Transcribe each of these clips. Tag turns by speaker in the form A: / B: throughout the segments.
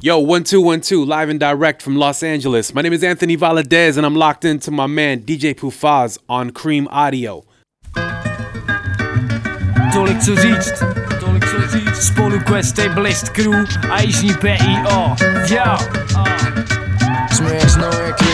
A: Yo, one two one two, live and direct from Los Angeles. My name is Anthony Valadez, and I'm locked into my man DJ Pufaz on Cream Audio.
B: Tolik co říct, tolik co říct, spolu Quest List Crew a Jižní PIO. Yo!
C: Směšnou je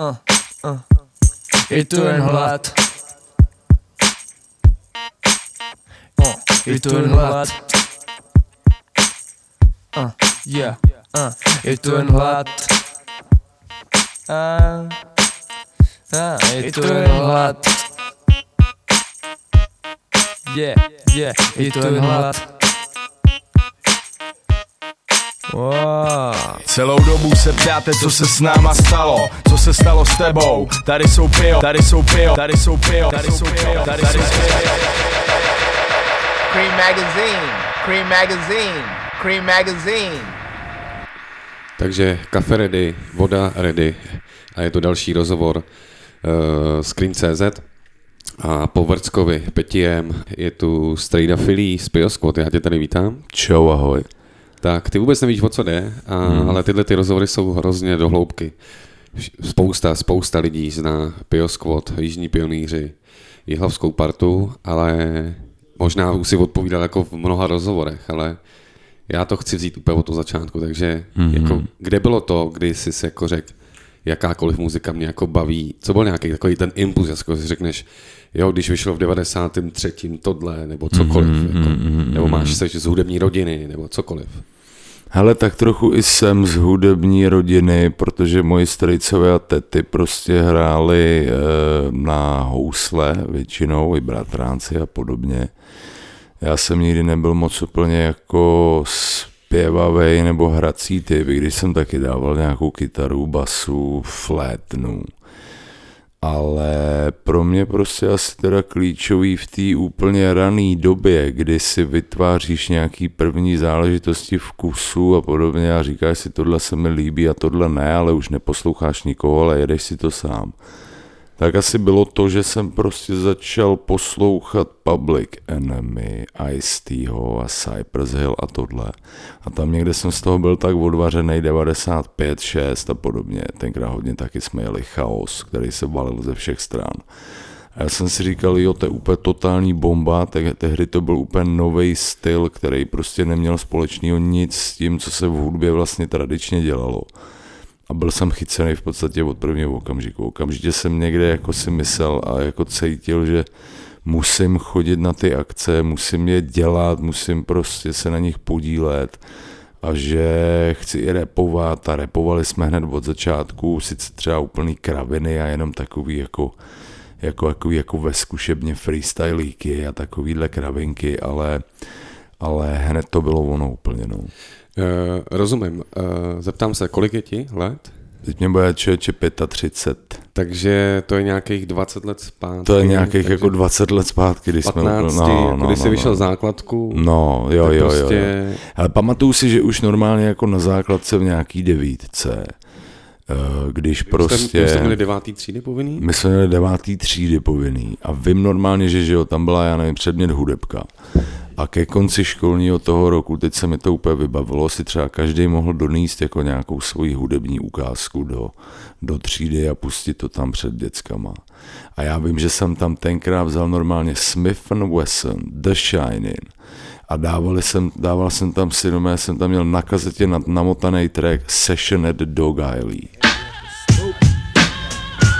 C: 1, 1. Il tourne droite. Il tourne droite. 1, yeah. 1. Il tourne droite. 1, 1. Il. Yeah, yeah. Il tourne.
D: Wow. Celou dobu se ptáte, co se s náma stalo, co se stalo s tebou. Tady jsou pio, tady jsou pio, tady jsou pio, tady jsou pio, tady jsou pio.
E: Cream Magazine, Cream Magazine, Cream Magazine.
A: Takže kafe ready, voda ready a je to další rozhovor uh, s Cream.cz a po Vrckovi, Petiem, je tu Strejda Filí z Piosquad, já tě tady vítám.
F: Čau, ahoj.
A: Tak ty vůbec nevíš, o co jde, a, hmm. ale tyhle ty rozhovory jsou hrozně do hloubky. Spousta, spousta lidí zná Pio Squad, Jižní pionýři, Jihlavskou partu, ale možná už si odpovídal jako v mnoha rozhovorech, ale já to chci vzít úplně od toho začátku, takže hmm. jako, kde bylo to, kdy jsi se jako řekl, jakákoliv muzika mě jako baví, co byl nějaký takový ten impuls, jako si řekneš, jo, když vyšlo v 93. tohle, nebo cokoliv, mm-hmm, jako, mm-hmm, nebo máš se z hudební rodiny, nebo cokoliv.
F: Hele, tak trochu i jsem z hudební rodiny, protože moji strejcové a tety prostě hráli e, na housle většinou, i bratránci a podobně. Já jsem nikdy nebyl moc úplně jako zpěvavej nebo hrací typ, když jsem taky dával nějakou kytaru, basu, flétnu ale pro mě prostě asi teda klíčový v té úplně rané době, kdy si vytváříš nějaký první záležitosti v kusu a podobně a říkáš si tohle se mi líbí a tohle ne, ale už neposloucháš nikoho, ale jedeš si to sám tak asi bylo to, že jsem prostě začal poslouchat Public Enemy, Ice-Tho a Cypress Hill a tohle. A tam někde jsem z toho byl tak odvařený 95, 6 a podobně. Tenkrát hodně taky jsme jeli chaos, který se valil ze všech stran. A já jsem si říkal, jo, to je úplně totální bomba, te- tehdy to byl úplně nový styl, který prostě neměl společného nic s tím, co se v hudbě vlastně tradičně dělalo a byl jsem chycený v podstatě od prvního okamžiku. Okamžitě jsem někde jako si myslel a jako cítil, že musím chodit na ty akce, musím je dělat, musím prostě se na nich podílet a že chci i repovat a repovali jsme hned od začátku, sice třeba úplný kraviny a jenom takový jako, jako, jako, jako ve zkušebně freestylíky a takovýhle kravinky, ale, ale hned to bylo ono úplně. No.
A: Uh, rozumím. Uh, zeptám se, kolik je ti let?
F: Teď mě bude člověče 35.
A: Takže to je nějakých 20 let zpátky.
F: To je nějakých jako 20 let zpátky, když
A: 15, jsme... No, no, když no, jsi no, vyšel no. základku.
F: No, jo, jo, prostě... jo, jo. Ale pamatuju si, že už normálně jako na základce v nějaký devítce, eh, když Vy prostě...
A: My jsme měli devátý třídy povinný?
F: My jsme měli devátý třídy povinný a vím normálně, že, že jo, tam byla, já nevím, předmět hudebka. A ke konci školního toho roku, teď se mi to úplně vybavilo, si třeba každý mohl donést jako nějakou svoji hudební ukázku do, do třídy a pustit to tam před dětskama. A já vím, že jsem tam tenkrát vzal normálně Smith Wesson, The Shining, a dával jsem, dával jsem tam si, jsem tam měl na kazetě namotaný track Session at Dog Island.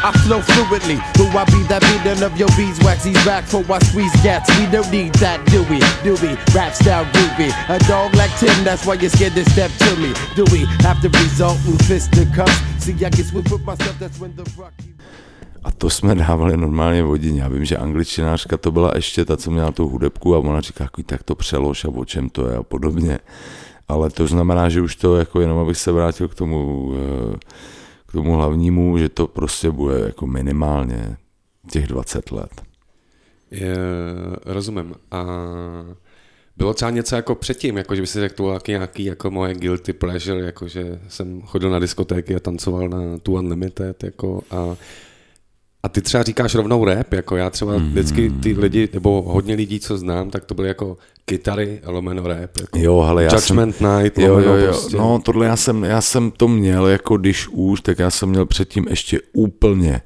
F: I flow fluidly. Who I be that beating of your beeswax? He's back for I squeeze gats. We don't need that, do we? Do we? Rap style groovy. A dog like Tim, that's why you're scared to step to me. Do we have to result in fist to cuffs? See, I guess we put myself, that's when the rock. A to jsme dávali normálně vodině. Já vím, že angličtinářka to byla ještě ta, co měla tu hudebku a ona říká, tak to přelož a o čem to je a podobně. ale to znamená, že už to jako jenom abych se vrátil k tomu, eh, k tomu hlavnímu, že to prostě bude jako minimálně těch 20 let.
A: Je, rozumím. A bylo třeba něco jako předtím, jako že by si řekl, to nějaký, nějaký jako moje guilty pleasure, jako že jsem chodil na diskotéky a tancoval na tu Unlimited, jako a a ty třeba říkáš rovnou rap, jako já třeba mm. vždycky ty lidi, nebo hodně lidí, co znám, tak to byly jako kytary, lomeno rap. Jako
F: Jo, hele, já
A: Judgment
F: jsem,
A: Night,
F: jo, jo, jo.
A: prostě.
F: No, tohle já jsem, já jsem to měl, jako když už, tak já jsem měl předtím ještě úplně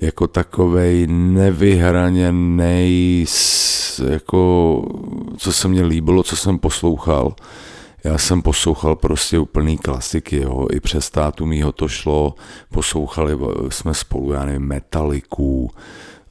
F: jako takovej nevyhraněný, s- jako, co se mně líbilo, co jsem poslouchal. Já jsem poslouchal prostě úplný klasiky, jo. i přes tátu mýho to šlo, poslouchali jsme spolu, já nevím, Metaliku,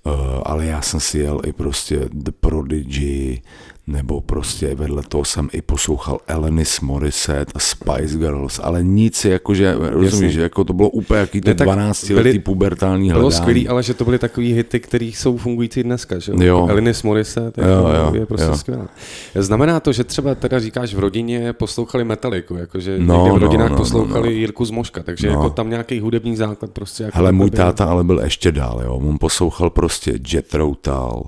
F: Uh, ale já jsem si jel i prostě The Prodigy, nebo prostě vedle toho jsem i poslouchal Elenis Morissette a Spice Girls, ale nic jakože, rozumíš, že jako to bylo úplně jaký
A: tak
F: 12
A: byly-
F: letý pubertální
A: Bylo
F: hledání.
A: skvělý, ale že to byly takový hity, které jsou fungující dneska, že
F: Jo.
A: Elinis Morissette
F: Jo,
A: jako,
F: jo,
A: je prostě
F: jo.
A: skvělá. Znamená to, že třeba teda říkáš v rodině poslouchali Metaliku, jakože
F: No,
A: někde v
F: no,
A: rodinách
F: no,
A: poslouchali
F: no, no.
A: Jirku z Moška, takže
F: No.
A: jako tam nějaký hudební základ prostě jako
F: Hele, můj táta ale byl ještě dál, jo. On poslouchal prostě Jethro Tull,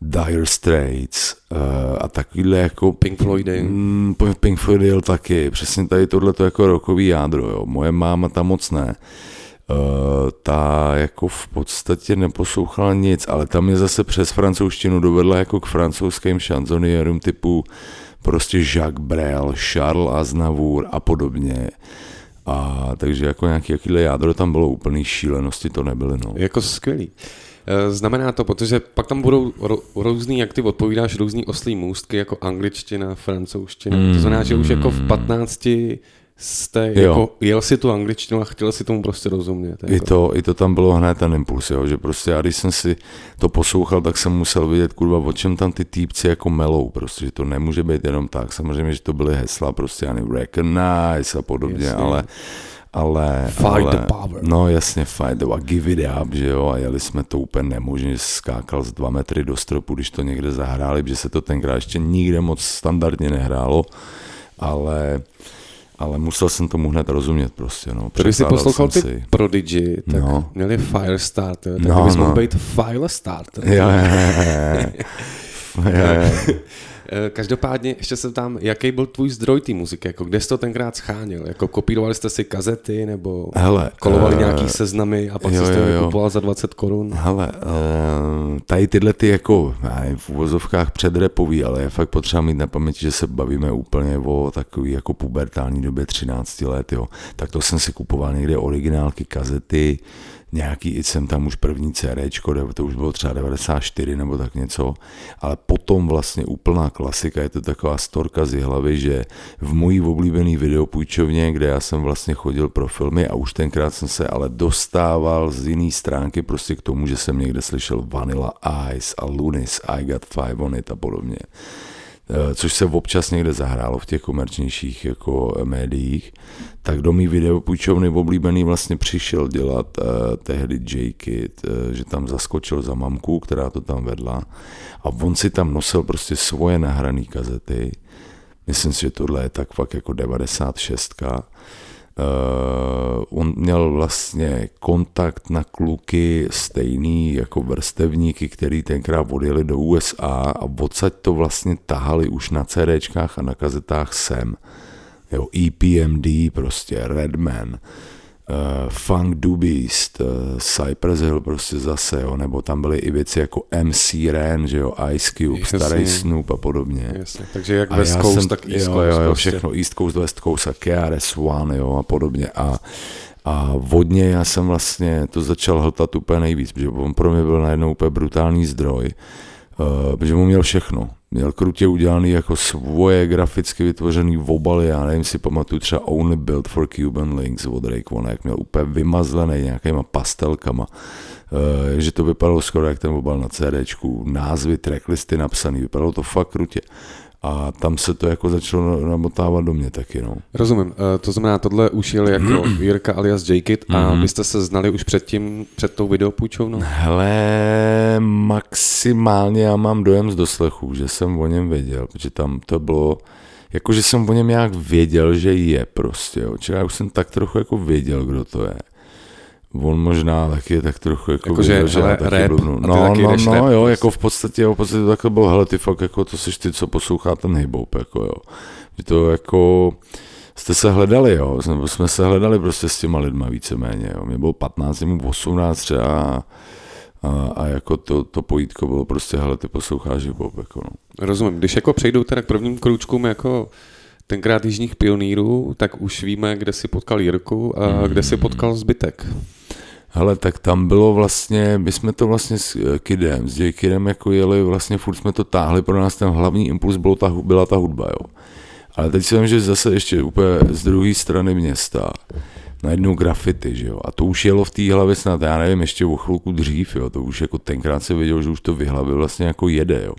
F: Dire Straits uh, a takovýhle jako...
A: Pink Floydy.
F: Mm, Pink Floyd jel taky, přesně tady tohle to jako rokový jádro, jo. Moje máma tam moc ne. Uh, ta jako v podstatě neposlouchala nic, ale tam mě zase přes francouzštinu dovedla jako k francouzským šanzonierům typu prostě Jacques Brel, Charles Aznavour a podobně. A takže jako nějaký jakýhle jádro tam bylo úplný šílenosti, to nebyly, no.
A: Jako skvělý. Eh, Znamená to, protože pak tam budou různý, jak ty odpovídáš, různý oslý můstky, jako angličtina, francouzština. Mm. To znamená, že už jako v 15 jste,
F: Jo.
A: jako jel si tu angličtinu a chtěl si tomu prostě rozumět.
F: I
A: Jako.
F: to, I to tam bylo hned ten impuls, jo, že prostě já když jsem si to poslouchal, tak jsem musel vidět, kurva, o čem tam ty týpci jako melou, prostě, že to nemůže být jenom tak, samozřejmě, že to byly hesla, prostě, nevím, recognize a podobně,
A: Jasně.
F: ale ale,
A: Fight
F: ale,
A: the power.
F: No jasně, fight the a give it up, že jo, a jeli jsme to úplně nemožně, že skákal z dva metry do stropu, když to někde zahráli, protože se to tenkrát ještě nikde moc standardně nehrálo, ale ale musel jsem tomu hned rozumět prostě, no.
A: Když jsi poslouchal ty
F: si.
A: Prodigy, tak no. Měli Firestarter, tak
F: No,
A: no, bys mohl
F: no.
A: být Firestarter.
F: Jo, jo, jo, jo.
A: Eh, Každopádně ještě se tam, jaký byl tvůj zdroj té muziky, jako kde jsi to tenkrát scháněl, jako kopírovali jste si kazety, nebo
F: Hele,
A: kolovali
F: eh,
A: nějaký seznamy a pak
F: jo,
A: jsi to kupoval za 20 korun.
F: Hele, eh, tady tyhle ty jako, v uvozovkách předrepový, ale je fakt potřeba mít na paměti, že se bavíme úplně o takový jako pubertální době 13 let, jo. Tak to jsem si kupoval někde originálky, kazety, nějaký, jsem tam už první CDčko, to už bylo třeba 94 nebo tak něco, ale potom vlastně úplná klasika, je to taková storka z hlavy, že v mojí oblíbený videopůjčovně, kde já jsem vlastně chodil pro filmy a už tenkrát jsem se ale dostával z jiný stránky prostě k tomu, že jsem někde slyšel Vanilla Ice a Lunis, I Got Five on It a podobně. Eh, což se občas někde zahrálo v těch komerčnějších jako eh, médiích, tak do mý videopůjčovny oblíbený vlastně přišel dělat uh, tehdy J-Kid, že tam zaskočil za mamku, která to tam vedla a on si tam nosil prostě svoje nahrané kazety, myslím si, že tohle je tak fakt jako 96. Uh, on měl vlastně kontakt na kluky stejný jako vrstevníky, který tenkrát odjeli do USA a odsaď to vlastně tahali už na CDčkách a na kazetách sem. Jo, EPMD prostě, Redman, uh, Funk Dubist, uh, Cypress Hill prostě zase, jo, nebo tam byly i věci jako MC Ren, že jo, Ice Cube,
A: Jasně.
F: starý Snoop a podobně.
A: Jasně, takže jak
F: A
A: West Coast,
F: jsem-
A: tak East
F: jo,
A: Coast.
F: Jo, jo,
A: prostě.
F: všechno East Coast, West Coast a KRS One, jo, a podobně. A, a vodně já jsem vlastně to začal hltat úplně nejvíc, protože on pro mě byl najednou úplně brutální zdroj, uh, protože on měl všechno. Měl krutě udělaný jako svoje graficky vytvořený obaly, já nevím, si pamatuju třeba Only Built for Cuban Links od One, jak měl úplně vymazlený nějakýma pastelkama, uh, že to vypadalo skoro jak ten obal na CDčku, názvy, tracklisty napsaný, vypadalo to fakt krutě. A tam se to jako začalo namotávat do mě taky, no.
A: Rozumím, Eh, to znamená, tohle už jel jako Jirka alias J-Kid a vy jste se znali už předtím, před tou videopůjčovnou?
F: Hele, maximálně já mám dojem z doslechu, že jsem o něm věděl, protože tam to bylo, jakože jsem o něm nějak věděl, že je prostě, jo. Čili já už jsem tak trochu jako věděl, kdo to je. On možná taky tak trochu jako,
A: Jako, že,
F: že
A: hele,
F: taky
A: rap,
F: blbnu. No,
A: taky
F: no, no,
A: rap
F: jo, jako v podstatě, jo, v podstatě to takhle bylo, hele, ty fakt jako, to jsi ty, co poslouchá ten hip-hop, jako jo. Že to jako, jste se hledali, jo, jsme, jsme se hledali prostě s těma lidma víceméně, jo. Mě bylo 15, mu 18 třeba a, a, a jako to, to pojítko bylo prostě, hele, ty posloucháš hip-hop, jako no.
A: Rozumím. Když jako přejdou teda k prvním kručkům jako tenkrát jižních pionýrů, tak už víme, kde si potkal Jirku a kde si potkal zbytek.
F: Hele, tak tam bylo vlastně, my jsme to vlastně s eh, Kidem, s. Kidem jako jeli, vlastně furt jsme to táhli, pro nás ten hlavní impuls byl ta, byla ta hudba, jo. Ale teď si vím, že zase ještě úplně z druhé strany města, najednou grafity, že jo. A to už jelo v té hlavě snad, já nevím, ještě o chvilku dřív, jo. To už jako tenkrát se věděl, že už to v hlavě vlastně jako jede, jo.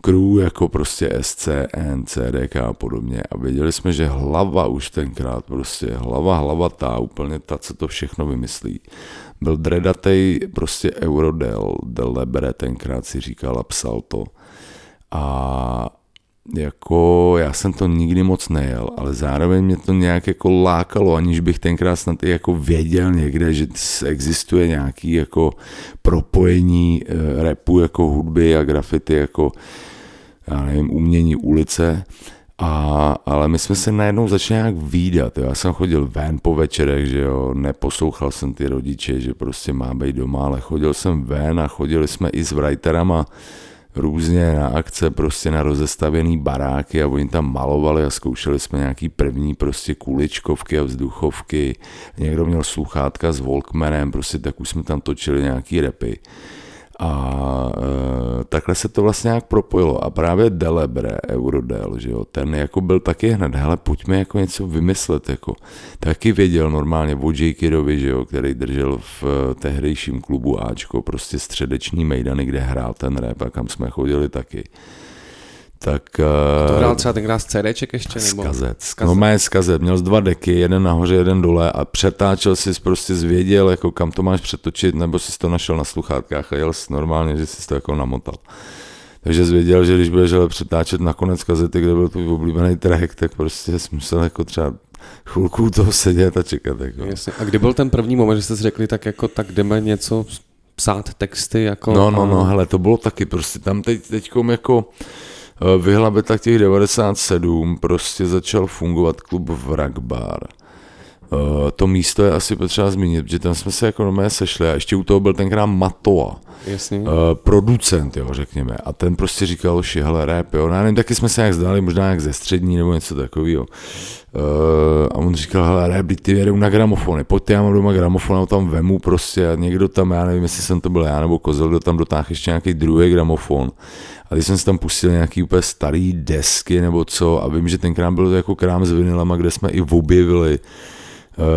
F: Crew jako prostě SCN, CDK a podobně a věděli jsme, že hlava už tenkrát prostě, hlava, hlava ta, úplně ta, co to všechno vymyslí. Byl dredatej prostě Eurodel, Del Lebre tenkrát si říkal a psal to. A jako já jsem to nikdy moc nejel, ale zároveň mě to nějak jako lákalo, aniž bych tenkrát snad i jako věděl někde, že existuje nějaký jako propojení eh, repu jako hudby a grafity jako já nevím, umění ulice, a, ale my jsme se najednou začali nějak výdat. Jo. Já jsem chodil ven po večerech, že jo, neposlouchal jsem ty rodiče, že prostě má být doma, ale chodil jsem ven a chodili jsme i s writerama různě na akce, prostě na rozestavěný baráky a oni tam malovali a zkoušeli jsme nějaký první prostě kuličkovky a vzduchovky. Někdo měl sluchátka s Walkmanem, prostě tak už jsme tam točili nějaký repy. A e, takhle se to vlastně nějak propojilo. A právě Delebre, Eurodel, že jo, ten jako byl taky hned, hele, pojďme jako něco vymyslet, jako. Taky věděl normálně o J. Že jo, který držel v e, tehdejším klubu Ačko, prostě středeční mejdany, kde hrál ten rap a kam jsme chodili taky. Tak,
A: To
F: e,
A: hrál třeba tenkrát z CDček ještě?
F: z
A: Nebo?
F: kazet.
A: Z
F: Z no má z kazet. Měl z dva deky, jeden nahoře, jeden dole a přetáčel si prostě zvěděl, jako kam to máš přetočit, nebo si to našel na sluchátkách a jel jsi normálně, že jsi to jako namotal. Takže zvěděl, že když budeš ale přetáčet na konec kazety, kde byl tvůj oblíbený track, tak prostě jsi musel jako třeba chvilku toho sedět a čekat. Jako.
A: Jasně. A kdy byl ten první moment, že jste si řekli, tak jako tak jdeme něco psát texty jako...
F: No, no, no, hele, to bylo taky prostě tam teď, teďkom jako eh, v Hlabetách těch 97 prostě začal fungovat klub Wrak Eh, To místo je asi potřeba zmínit, protože tam jsme se jako normálně sešli a ještě u toho byl tenkrát Matoa,
A: Jasně.
F: uh, producent, jo, řekněme. A ten prostě říkal, že hele, rap, jo. No, já nevím, taky jsme se nějak zdali, možná jak ze střední nebo něco takového. Uh, a on říkal, hele, rap, ty jedou na gramofony, pojďte, já mám doma gramofon, a tam vemu prostě a někdo tam, já nevím, jestli jsem to byl já nebo Kozel, kdo tam dotáhl ještě nějaký druhý gramofon. A když jsem si tam pustil nějaký úplně starý desky nebo co a vím, že tenkrát byl to jako krám s vinylama, kde jsme i objevili eh,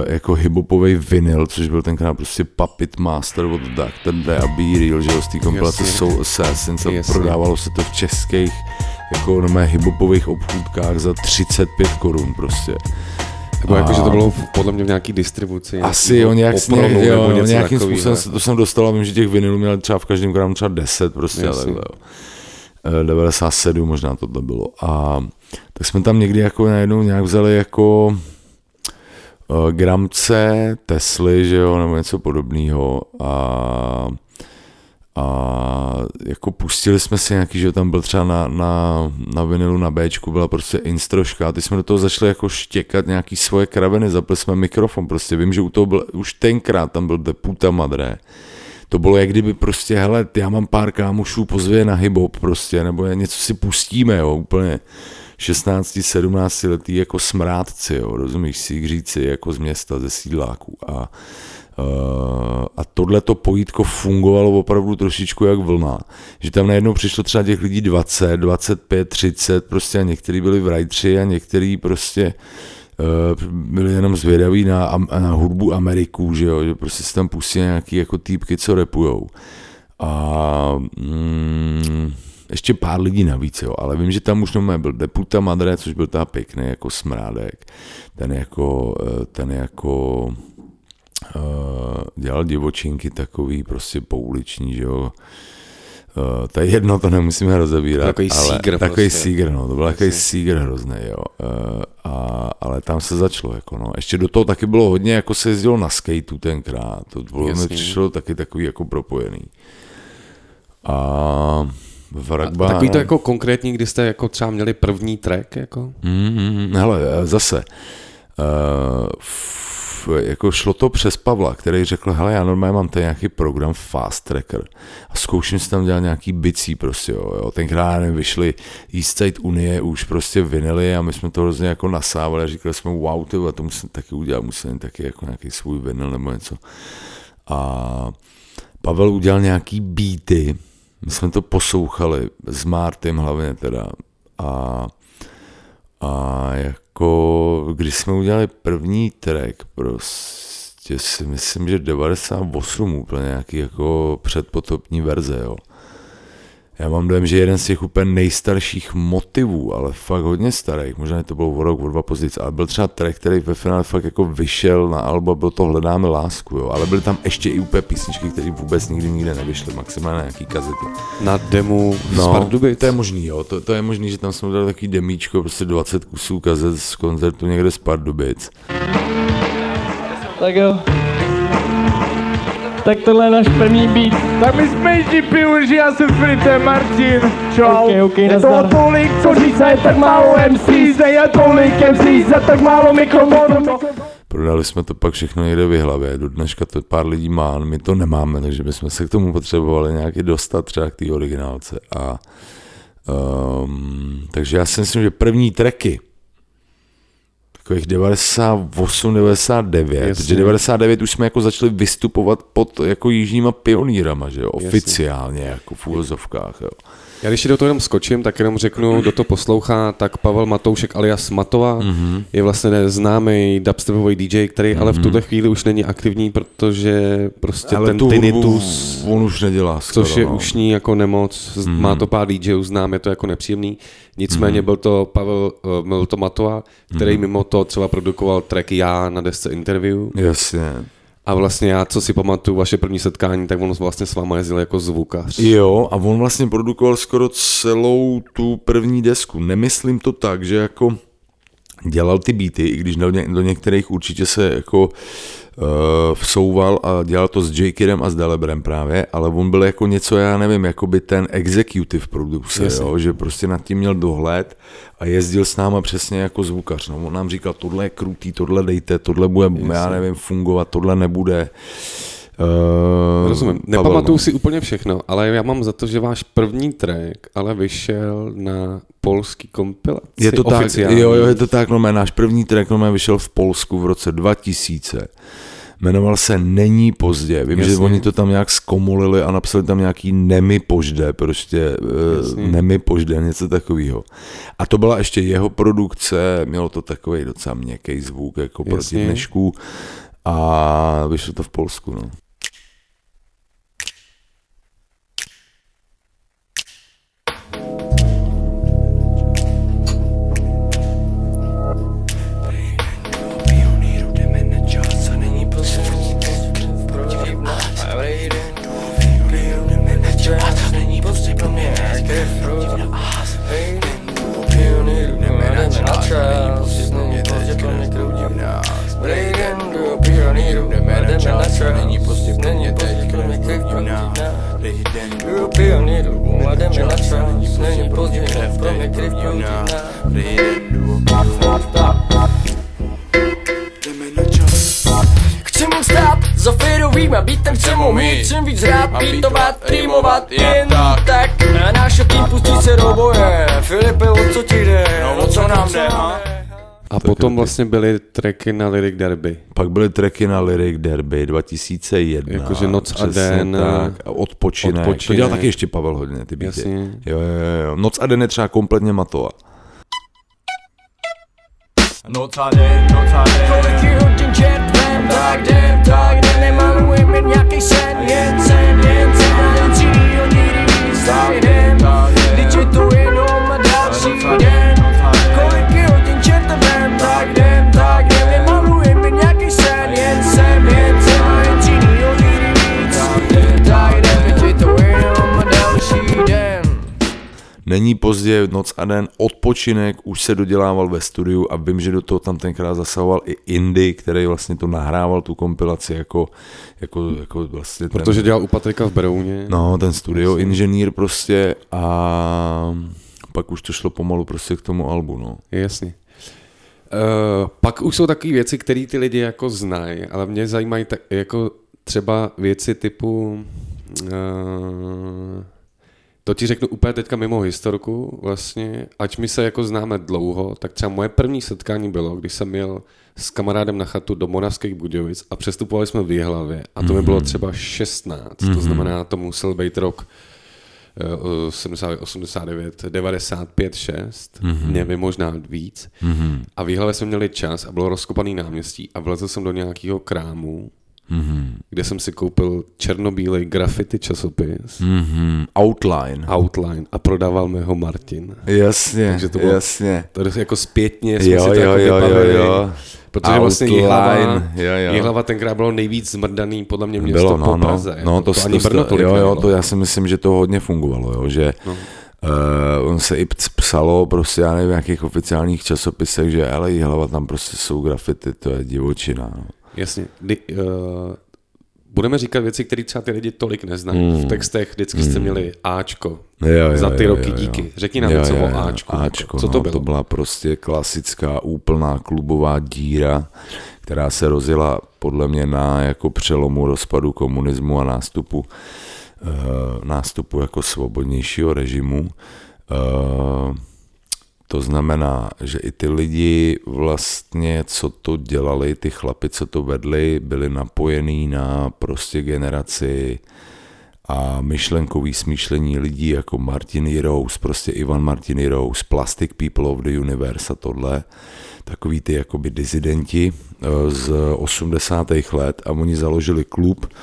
F: jako hiphopový vinyl, což byl tenkrát prostě Puppet Master od Dr. Dre a Be Real, že jo, z té kompilace. Soul Assassins a
A: Jasně.
F: prodávalo se to v českých jako no, hiphopových obchůdkách za 35 korun prostě.
A: Nebo jako,
F: a-
A: že to bylo podle mě v nějaký distribuci.
F: Asi jo, nějak, nějak,
A: nebo
F: jo,
A: něco
F: nějakým
A: takovýho.
F: způsobem se to jsem dostal a vím, že těch vinylů měl třeba v každém gramu třeba 10 prostě a
A: Jasně.
F: takhle, jo. Eh, 97 možná to bylo. A tak jsme tam někdy jako najednou nějak vzali jako eh, gramce Tesly, že jo, nebo něco podobného. A a jako pustili jsme si nějaký, že tam byl třeba na, na, na vinilu na Bčku byla prostě instroška a ty jsme do toho začali jako štěkat nějaký svoje kraviny, zapli jsme mikrofon, prostě. Vím, že u toho byl, už tenkrát tam byl de puta madre. To bylo jak kdyby prostě, hele, já mám pár kámošů, pozvě na hip prostě, nebo něco si pustíme, jo, úplně 16, 17 letý jako smrádci, jo, rozumíš si, Jiříci, jako z města, ze sídláků a a tohle to pojítko fungovalo opravdu trošičku jak vlna. Že tam najednou přišlo třeba těch lidí 20, 25, 30, prostě a někteří byli v rajtři a někteří prostě uh, byli jenom zvědaví na, na hudbu Ameriků, že jo, že prostě se tam pustí nějaký jako týpky, co repujou. A mm, ještě pár lidí navíc, jo, ale vím, že tam už normálně byl Deputa Madre, což byl ta pěkný jako smrádek, ten jako, eh, ten jako uh, dělal divočinky takový prostě pouliční, že jo. Uh, to je jedno, to nemusíme rozebírat.
A: Takový
F: ale,
A: sígr
F: Takový
A: prostě.
F: sígr, no, to byl takový sígr hrozný, jo. Uh, a, ale tam se začalo, jako no. Ještě do toho taky bylo hodně, jako se jezdilo na skateu tenkrát. To bylo přišlo taky takový jako propojený. A v rugby,
A: Takový to jako konkrétní, kdy jste jako třeba měli první track, jako?
F: Mm, hele, eh, zase, uh, f, jako šlo to přes Pavla, který řekl, hele, já normálně mám tady nějaký program Fast Tracker a zkouším si tam dělat nějaký bicí prostě, jo, jo. tenkrát, nevím, vyšly East Side Unie, už prostě vinily a my jsme to hrozně jako nasávali a říkali jsme, wow, ty, to musím taky udělat, musím taky jako nějaký svůj vinyl nebo něco. A Pavel udělal nějaký beaty, my jsme to poslouchali s Martym hlavně teda a a jako, když jsme udělali první track, prostě si myslím, že 98 úplně nějaký jako předpotopní verze, jo. Já mám dojem, že jeden z těch úplně nejstarších motivů, ale fakt hodně starých, možná to bylo o rok, o dva později, ale byl třeba track, který ve finále fakt jako vyšel na alba, bylo to Hledáme lásku, jo. ale byly tam ještě i úplně písničky, které vůbec nikdy nikde nevyšly, maximálně na nějaký kazety.
A: Na demu
F: No,
A: z Pardubic?
F: to je možný, jo. To, to je možný, že tam jsme dali takový demíčko, prostě 20 kusů kazet z koncertu někde z Pardubic.
G: Tak jo. Tak tohle je náš první beat.
B: Tak my jsme Jiří Piluži, já jsem Filipe Martin. Čau.
G: Ok, ok,
B: je toho tolik, co říct, a je tak málo MCs, je tolik MCs, a tak málo mikrofonů.
F: Prodali jsme to pak všechno někde v hlavě. Do dneška to pár lidí má, my to nemáme, takže bychom se k tomu potřebovali nějaký dostat třeba k té originálce. A, um, takže já si myslím, že první tracky, takových 98, 99,
A: Jasně.
F: protože 99 už jsme jako začali vystupovat pod jako jižníma pionýrama, že jo, oficiálně jako v úvozovkách, jo.
A: Já když si do toho jenom skočím, tak jenom řeknu, kdo to poslouchá, tak Pavel Matoušek alias Matova
F: Mhm.
A: mm-hmm. je vlastně známý dubstepový DJ, který mm-hmm. ale v tuhle chvíli už není aktivní, protože prostě
F: Ale
A: ten
F: tu
A: tinnitus,
F: hudbu on už nedělá skoro,
A: což je
F: no.
A: ušní jako nemoc, mm-hmm. má to pár DJů, znám, je to jako nepříjemný. Nicméně mm-hmm. byl to Pavel, uh, byl to Matova, který mm-hmm. mimo to třeba produkoval tracky Já na desce interview.
F: Jasně.
A: A vlastně já, co si pamatuju, vaše první setkání, tak on vlastně s váma jezdil jako zvukař.
F: Jo, a on vlastně produkoval skoro celou tu první desku. Nemyslím to tak, že jako dělal ty beaty, i když do, ně, do některých určitě se jako vsouval a dělal to s Jakidem a s Delebrem právě, ale on byl jako něco, já nevím, jako by ten executive producer,
A: Jasně.
F: jo, že prostě nad tím měl dohled a jezdil s náma přesně jako zvukař. No, on nám říkal, tohle je krutý, tohle dejte, tohle bude, já nevím, fungovat, tohle nebude. Uh,
A: Rozumím. Nepamatuju
F: no.
A: si úplně všechno, ale já mám za to, že váš první track ale vyšel na polský kompilaci.
F: Je to tak,
A: oficiální.
F: jo, jo, je to tak, no mé, náš první track no mé, vyšel v Polsku v roce 2000. Jmenoval se Není pozdě. Vím,
A: Jasně.
F: že oni to tam nějak zkomolili a napsali tam nějaký Nemi požde, prostě uh, Nemi požde, něco takového. A to byla ještě jeho produkce, mělo to takový docela měkký zvuk, jako proti
A: Jasně.
F: dnešku. A vyšlo to v Polsku, no.
C: Chci mu stát? Za férovýma beatem, chci mu mít čím víc hrát, beatovat, rýmovat, jen tak. A náš tým pustí se do boje, Filipe, o co ti jde? No o co nám jde, ha?
A: A potom vlastně byly tracky na Lyric Derby.
F: Pak byly tracky na Lyric Derby 2001.
A: Jakože Noc a den.
F: Tak, a odpočinek.
A: Odpočinek.
F: To dělal taky ještě Pavel hodně, ty.
A: Jasně.
F: Jo, jo, jo. Noc a den je třeba kompletně Matova.
D: Noc a den, noc a den
C: Kolik hodin čertvem, tak jdem, tak jdem Nemalujem jen nějaký sen, jen sen, jen sen A nic jinýho nikdy víc, tak jdem Vždyť je to jenom a další den
F: není pozdě, noc a den, odpočinek, už se dodělával ve studiu a vím, že do toho tam tenkrát zasahoval i Indy, který vlastně to nahrával, tu kompilaci jako, jako, jako vlastně ten,
A: Protože dělal u Patrika v Berouně.
F: No, ten studio inženýr prostě a pak už to šlo pomalu prostě k tomu albu, no.
A: Jasně. Uh, pak už jsou takové věci, které ty lidi jako znají, ale mě zajímají tak, jako třeba věci typu uh, to ti řeknu úplně teďka mimo historku vlastně, ať my se jako známe dlouho, tak třeba moje první setkání bylo, když jsem měl s kamarádem na chatu do Moravských Budějovic a přestupovali jsme v Jihlavě a to mm-hmm. mi bylo třeba 16, mm-hmm. to znamená, to musel být rok eh, 70, 89, 95, 6, mm-hmm. nevím, možná víc. Mm-hmm. A v Jihlavě jsme měli čas a bylo rozkopaný náměstí a vlezl jsem do nějakého krámu mm-hmm. kde jsem si koupil černobílej graffiti časopis.
F: Mm-hmm. Outline.
A: Outline. A prodával mi ho Martin.
F: Jasně,
A: Takže to bylo,
F: jasně.
A: To je jako zpětně jsme
F: Jo,
A: si to
F: jo,
A: jako
F: jo, jo,
A: vybavili.
F: jo.
A: Protože vlastně Jihlava,
F: jo, jo.
A: Jihlava tenkrát bylo nejvíc zmrdaný podle mě město
F: Bylo, no,
A: po
F: no,
A: Praze.
F: no, to,
A: to,
F: to,
A: ani
F: to,
A: Brno tolik
F: jo, jo, to já si myslím, že to hodně fungovalo, jo, že no. Uh, on se i psalo prostě, já nevím, v nějakých oficiálních časopisech, že ale hlava tam prostě jsou grafity, to je divočina. No.
A: Jasně. Kdy, uh, budeme říkat věci, které třeba ty lidi tolik neznají. Mm. V textech vždycky jste měli Ačko.
F: Jo, jo,
A: Za ty
F: jo,
A: roky
F: jo, jo.
A: díky. Řekni nám
F: Jo,
A: něco
F: jo,
A: o. Ačku.
F: Ačko,
A: Co
F: no,
A: to bylo?
F: To byla prostě klasická úplná klubová díra, která se rozjela podle mě na jako přelomu rozpadu komunismu a nástupu uh, nástupu jako svobodnějšího režimu. Uh, to znamená, že i ty lidi vlastně, co to dělali, ty chlapi, co to vedli, byli napojení na prostě generaci a myšlenkový smýšlení lidí jako Martin Hirous, prostě Ivan Martin Hirous, Plastic People of the Universe a tohle, takový ty jakoby dizidenti eh, z 80. let a oni založili klub,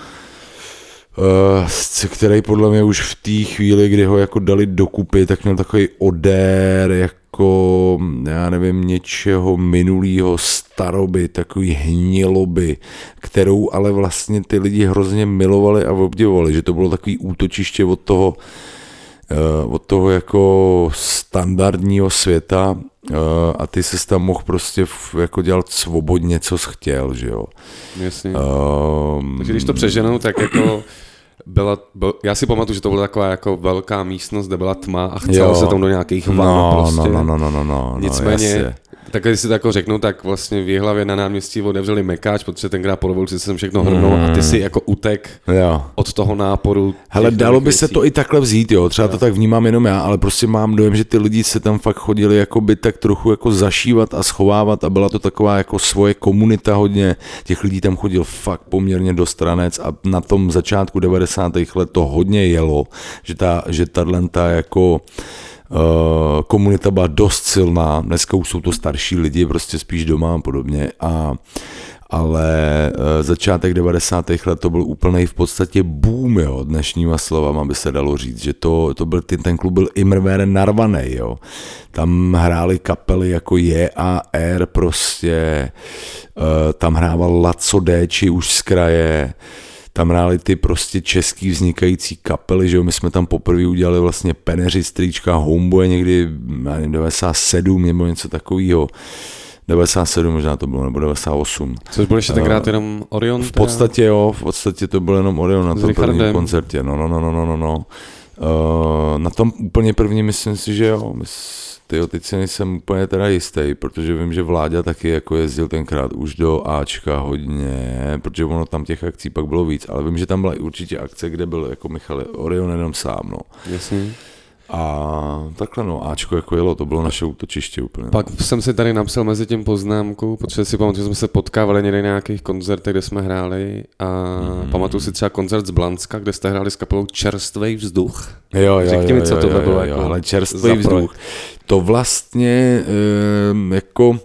F: který podle mě už v té chvíli, kdy ho jako dali dokupy, tak měl takový odér jako, já nevím, něčeho minulého staroby, takový hniloby, kterou ale vlastně ty lidi hrozně milovali a obdivovali, že to bylo takový útočiště od toho, eh, od toho jako standardního světa eh, a ty se tam mohl prostě jako dělat svobodně, co chtěl, že jo.
A: Jasně.
F: Um,
A: Takže když to přeženou, tak jako byla, byl, já si pamatuju, že to byla taková jako velká místnost, kde byla tma a chcelo
F: Jo.
A: se tam do nějakých van
F: no,
A: prostě.
F: no, no, no, no, no, no,
A: Nicméně,
F: jasně.
A: Tak když si to jako řeknu, tak vlastně v Jihlavě na náměstí otevřeli mekáč, protože tenkrát po revoluci se sem všechno hrnul a ty si jako utek
F: Jo.
A: od toho náporu.
F: Hele, dalo by se
A: věcí.
F: to i takhle vzít, jo. Třeba to tak vnímám jenom já, ale prostě mám dojem, že ty lidi se tam fakt chodili jako by tak trochu jako zašívat a schovávat a byla to taková jako svoje komunita hodně. Těch lidí tam chodil fakt poměrně do stranec a na tom začátku 90. let to hodně jelo, že ta, že tahle ta jako komunita byla dost silná, dneska už jsou to starší lidi, prostě spíš doma a podobně a ale uh, začátek 90. let to byl úplný v podstatě boom, jo, dnešníma slovama by se dalo říct, že to, to byl, ten, klub byl imrvére narvaný, jo. Tam hrály kapely jako Je a R prostě, uh, tam hrával Laco Déči už z kraje, tam hráli ty prostě český vznikající kapely, že jo, my jsme tam poprvé udělali vlastně Peneři, Strýčka, Homeboy někdy, já nevím, 97 nebo něco takového. 97 možná to bylo, nebo 98.
A: Což byl ještě tenkrát jenom Orion?
F: V podstatě jo, v podstatě to byl jenom Orion na tom prvním koncertě, no, no, no, no, no, no, no. Uh, na tom úplně první myslím si, že jo, tyjo, teď si nejsem úplně teda jistý, protože vím, že Vláďa taky jako jezdil tenkrát už do Ačka hodně, protože ono tam těch akcí pak bylo víc, ale vím, že tam byla určitě akce, kde byl jako Michal Orion jenom sám, no.
A: Jasně.
F: A takhle no, Ačko jako jelo, to bylo naše útočiště úplně. no.
A: Pak jsem si tady napsal mezi tím poznámku, protože si pamatuju, že jsme se potkávali někde na nějakých koncertech, kde jsme hráli a mm. pamatuju si třeba koncert z Blanska, kde jste hráli s kapelou Čerstvý vzduch.
F: Jo, jo,
A: Řekni
F: jo,
A: mi, co
F: jo,
A: to
F: jo,
A: bylo
F: jo,
A: jako
F: ale
A: projekt.
F: vzduch. To vlastně um, jako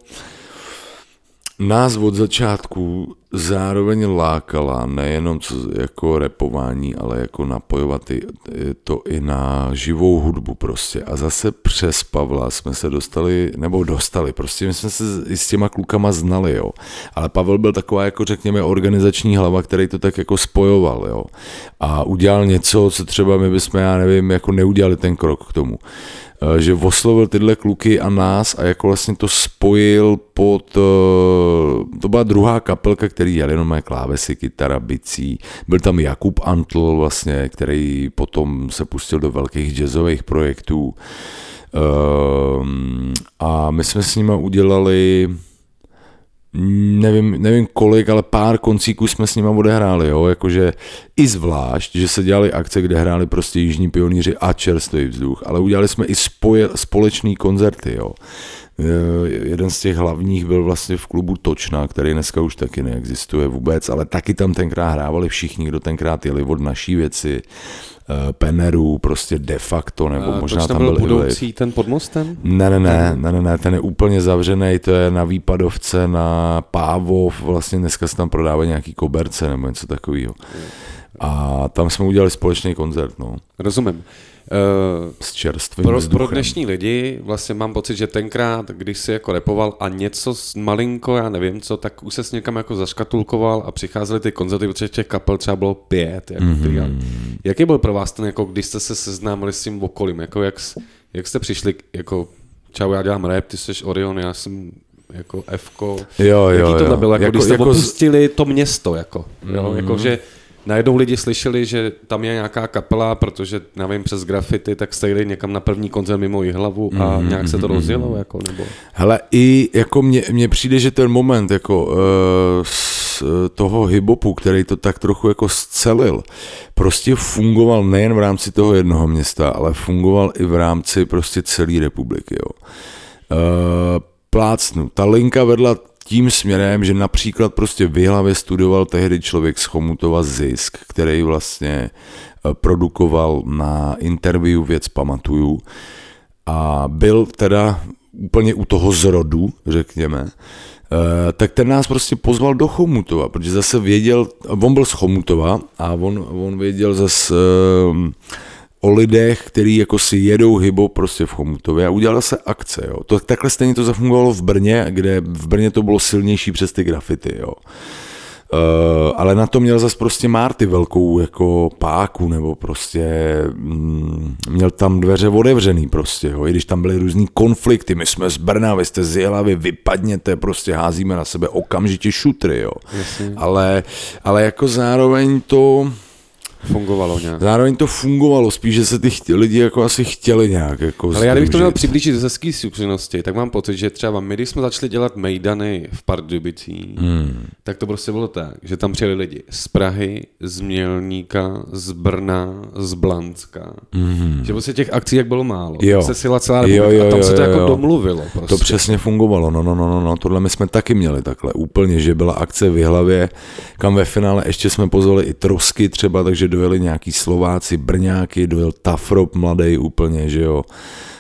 F: nás od začátku zároveň lákala nejenom co, jako repování, ale jako napojovat i, to i na živou hudbu prostě. A zase přes Pavla jsme se dostali, nebo dostali, prostě my jsme se i s těma klukama znali, jo. Ale Pavel byl taková jako řekněme organizační hlava, který to tak jako spojoval, jo. A udělal něco, co třeba my bychom, já nevím, jako neudělali ten krok k tomu. Eh, že oslovil tyhle kluky a nás a jako vlastně to spojil pod, eh, to byla druhá kapelka, který jel jenom mé klávesy, kytara, bicí. Byl tam Jakub Antl vlastně, který potom se pustil do velkých jazzových projektů. Ehm, A my jsme s nimi udělali nevím, nevím kolik, ale pár koncíků jsme s nima odehráli, jo, jakože i zvlášť, že se dělali akce, kde hráli prostě Jižní pionýři a čerstvý vzduch, ale udělali jsme i spoje, společný koncerty, jo. Eh, Jeden z těch hlavních byl vlastně v klubu Točna, který dneska už taky neexistuje vůbec, ale taky tam tenkrát hrávali všichni, kdo tenkrát jeli od naší věci, eh, Penerů, prostě de facto, nebo
A: A
F: možná
A: proč
F: tam
A: byl
F: byl
A: budoucí ten pod mostem?
F: Ne, ne, ne, ne, ne, ne, ten je úplně zavřený, to je na Výpadovce, na Pávov, vlastně dneska se tam prodávají nějaký koberce nebo něco takového. A tam jsme udělali společný koncert, no,
A: Rozumím. Uh,
F: s čerstvým
A: pro,
F: vzduchem.
A: pro dnešní lidi vlastně mám pocit, že tenkrát, když si jako repoval a něco s malinko, já nevím co, tak už se někam jako zaškatulkoval a přicházely ty koncerty, protože těch kapel třeba bylo pět. Jako
F: Mhm.
A: mm-hmm. Jaký byl pro vás ten, jako když jste se seznámili s tím okolím, jako jak, s- jak jste přišli, jako čau, já dělám rap, ty jsi Orion, já jsem jako Fko.
F: Jo, jo,
A: Jaký to
F: jo.
A: bylo, jako,
F: Jako-
A: když jste
F: jako z-
A: opustili to město, jako, jo, jako že najednou lidi slyšeli, že tam je nějaká kapela, protože, nevím, přes grafity, tak jste jeli někam na první koncert mimo hlavu a
F: Mhm,
A: nějak se to rozjelo, jako, nebo...
F: Hele, i jako mně, mně přijde, že ten moment jako uh, z eh, toho hibopu, který to tak trochu jako scelil, prostě fungoval nejen v rámci toho jednoho města, ale fungoval i v rámci prostě celé republiky. Jo. Uh, plácnu, ta linka vedla tím směrem, že například prostě v hlavě studoval tehdy člověk z Chomutova Zisk, který vlastně eh, produkoval na interview Věc pamatuju. A byl teda úplně u toho zrodu, řekněme, eh, tak ten nás prostě pozval do Chomutova, protože zase věděl, on byl z Chomutova a on, on věděl zase eh, o lidech, který jako si jedou hybo prostě v Chomutově a udělal se akce, jo. To, takhle stejně to zafungovalo v Brně, kde v Brně to bylo silnější přes ty grafity, jo. Uh, ale na to měl zas prostě Marty velkou jako páku, nebo prostě mm, měl tam dveře otevřený prostě, jo. i když tam byly různý konflikty, my jsme z Brna, vy jste z Jihlavy, vypadněte, prostě házíme na sebe okamžitě šutry, jo. Ale, ale jako zároveň to,
A: Fungovalo nějak.
F: zároveň to fungovalo, spíš, že se ty chtě, lidi jako asi chtěli nějak jako
A: Ale já kdybych to měl přiblížit ze ský zkušenosti, tak mám pocit, že třeba my, když jsme začali dělat mejdany v Pardubicích, hmm. tak to prostě bylo tak, že tam přijeli lidi z Prahy, z Mělníka, z Brna, z Blanska. Hmm. Že prostě těch akcí jak bylo málo.
F: Jo.
A: Se sila celá
F: Jo,
A: republika
F: jo,
A: a tam
F: jo,
A: se to
F: jo,
A: jako
F: jo.
A: domluvilo. Prostě.
F: To přesně fungovalo, no, no, no, no, no, tohle my jsme taky měli takhle, úplně, že byla akce v hlavě, kam ve finále ještě jsme pozvali i Trosky třeba, takže dojeli nějaký Slováci, Brňáky, dojel Tafrop mladý úplně, že jo,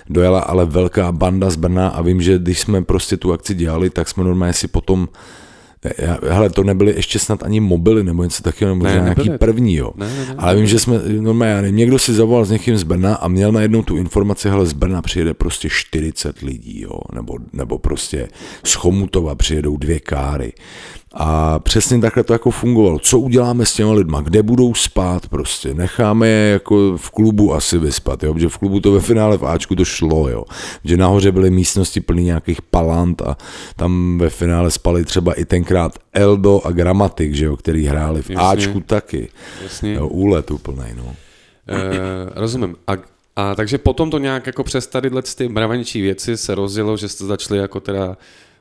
F: dojela ale velká banda z Brna a vím, že když jsme prostě tu akci dělali, tak jsme normálně si potom já, hele, to nebyly ještě snad ani mobily nebo něco takového, nebo
A: Ne,
F: nějaký
A: nebyly.
F: první, jo.
A: Ne, ne, ne,
F: Ale vím, že jsme, normálně, já nevím, někdo si zavolal s někým z Brna a měl najednou tu informaci, hele, z Brna přijede prostě 40 lidí, jo, nebo, nebo prostě z Chomutova přijedou dvě káry. A přesně takhle to jako fungovalo. Co uděláme s těma lidma? Kde budou spát prostě? Necháme je jako v klubu asi vyspat, jo? Protože v klubu to ve finále v Ačku to šlo, jo? Že nahoře byly místnosti plný nějakých palant a tam ve finále spali třeba i tenkrát Eldo a Gramatik, že jo? Který hráli v
A: Jasně.
F: Ačku taky.
A: Jasně.
F: Jo, úlet úplnej, no.
A: Eh, rozumím. A, a takže potom to nějak jako přes tady ty mravenčí věci se rozjelo, že jste začali jako teda